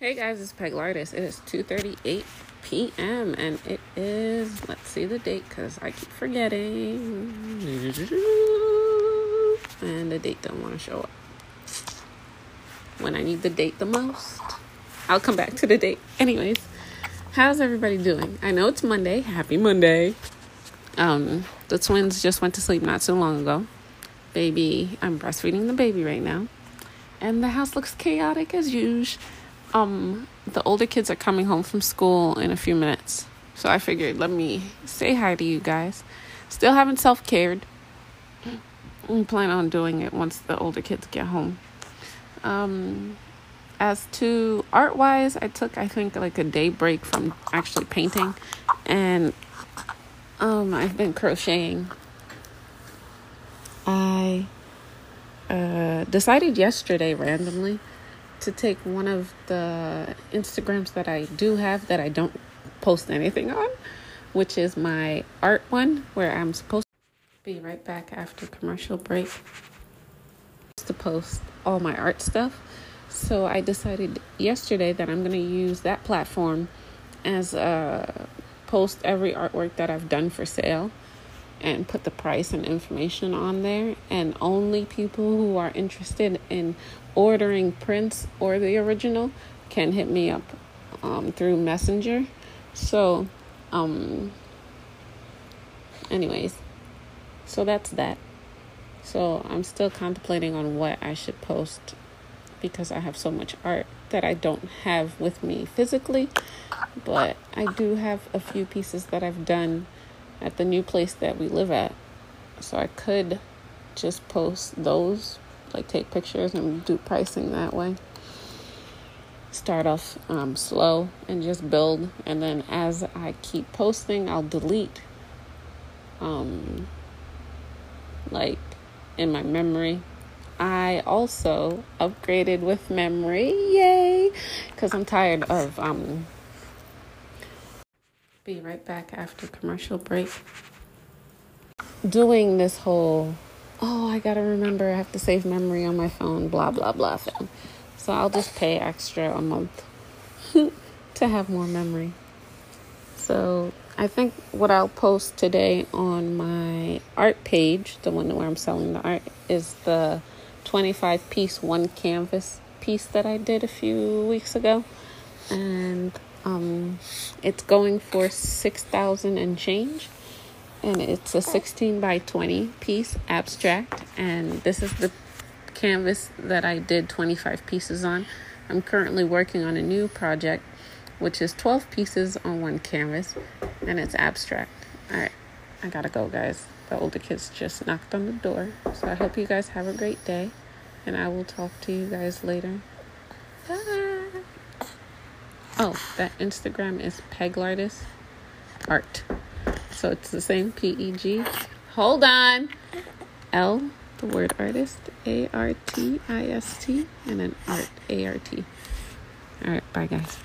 Hey guys, it's Peglartist. It is 2:38 p.m. and it is let's see the date cuz I keep forgetting. And the date don't want to show up. When I need the date the most, I'll come back to the date. Anyways, how's everybody doing? I know it's Monday. Happy Monday. Um, the twins just went to sleep not so long ago. Baby, I'm breastfeeding the baby right now. And the house looks chaotic as usual um the older kids are coming home from school in a few minutes. So I figured let me say hi to you guys. Still haven't self-cared. I plan on doing it once the older kids get home. Um as to art wise, I took I think like a day break from actually painting and um I've been crocheting. I uh decided yesterday randomly to take one of the Instagrams that I do have that I don't post anything on, which is my art one, where I'm supposed to be right back after commercial break to post all my art stuff. So I decided yesterday that I'm going to use that platform as a post every artwork that I've done for sale and put the price and information on there and only people who are interested in ordering prints or the original can hit me up um, through messenger. So um anyways so that's that. So i'm still contemplating on what i should post because i have so much art that i don't have with me physically but i do have a few pieces that i've done at the new place that we live at. So I could just post those, like take pictures and do pricing that way. Start off um, slow and just build, and then as I keep posting, I'll delete, um, like in my memory. I also upgraded with memory, yay! Because I'm tired of um, be right back after commercial break. Doing this whole, oh, I gotta remember, I have to save memory on my phone, blah, blah, blah thing. So I'll just pay extra a month to have more memory. So I think what I'll post today on my art page, the one where I'm selling the art, is the 25 piece one canvas piece that I did a few weeks ago. And um, it's going for 6000 and change. And it's a 16 by 20 piece abstract. And this is the canvas that I did 25 pieces on. I'm currently working on a new project, which is 12 pieces on one canvas. And it's abstract. All right, I gotta go, guys. The older kids just knocked on the door. So I hope you guys have a great day. And I will talk to you guys later. Bye. Oh, that Instagram is Peglartist Art. So it's the same P E G. Hold on. L, the word artist, A R T I S T, and then art, A R T. All right, bye guys.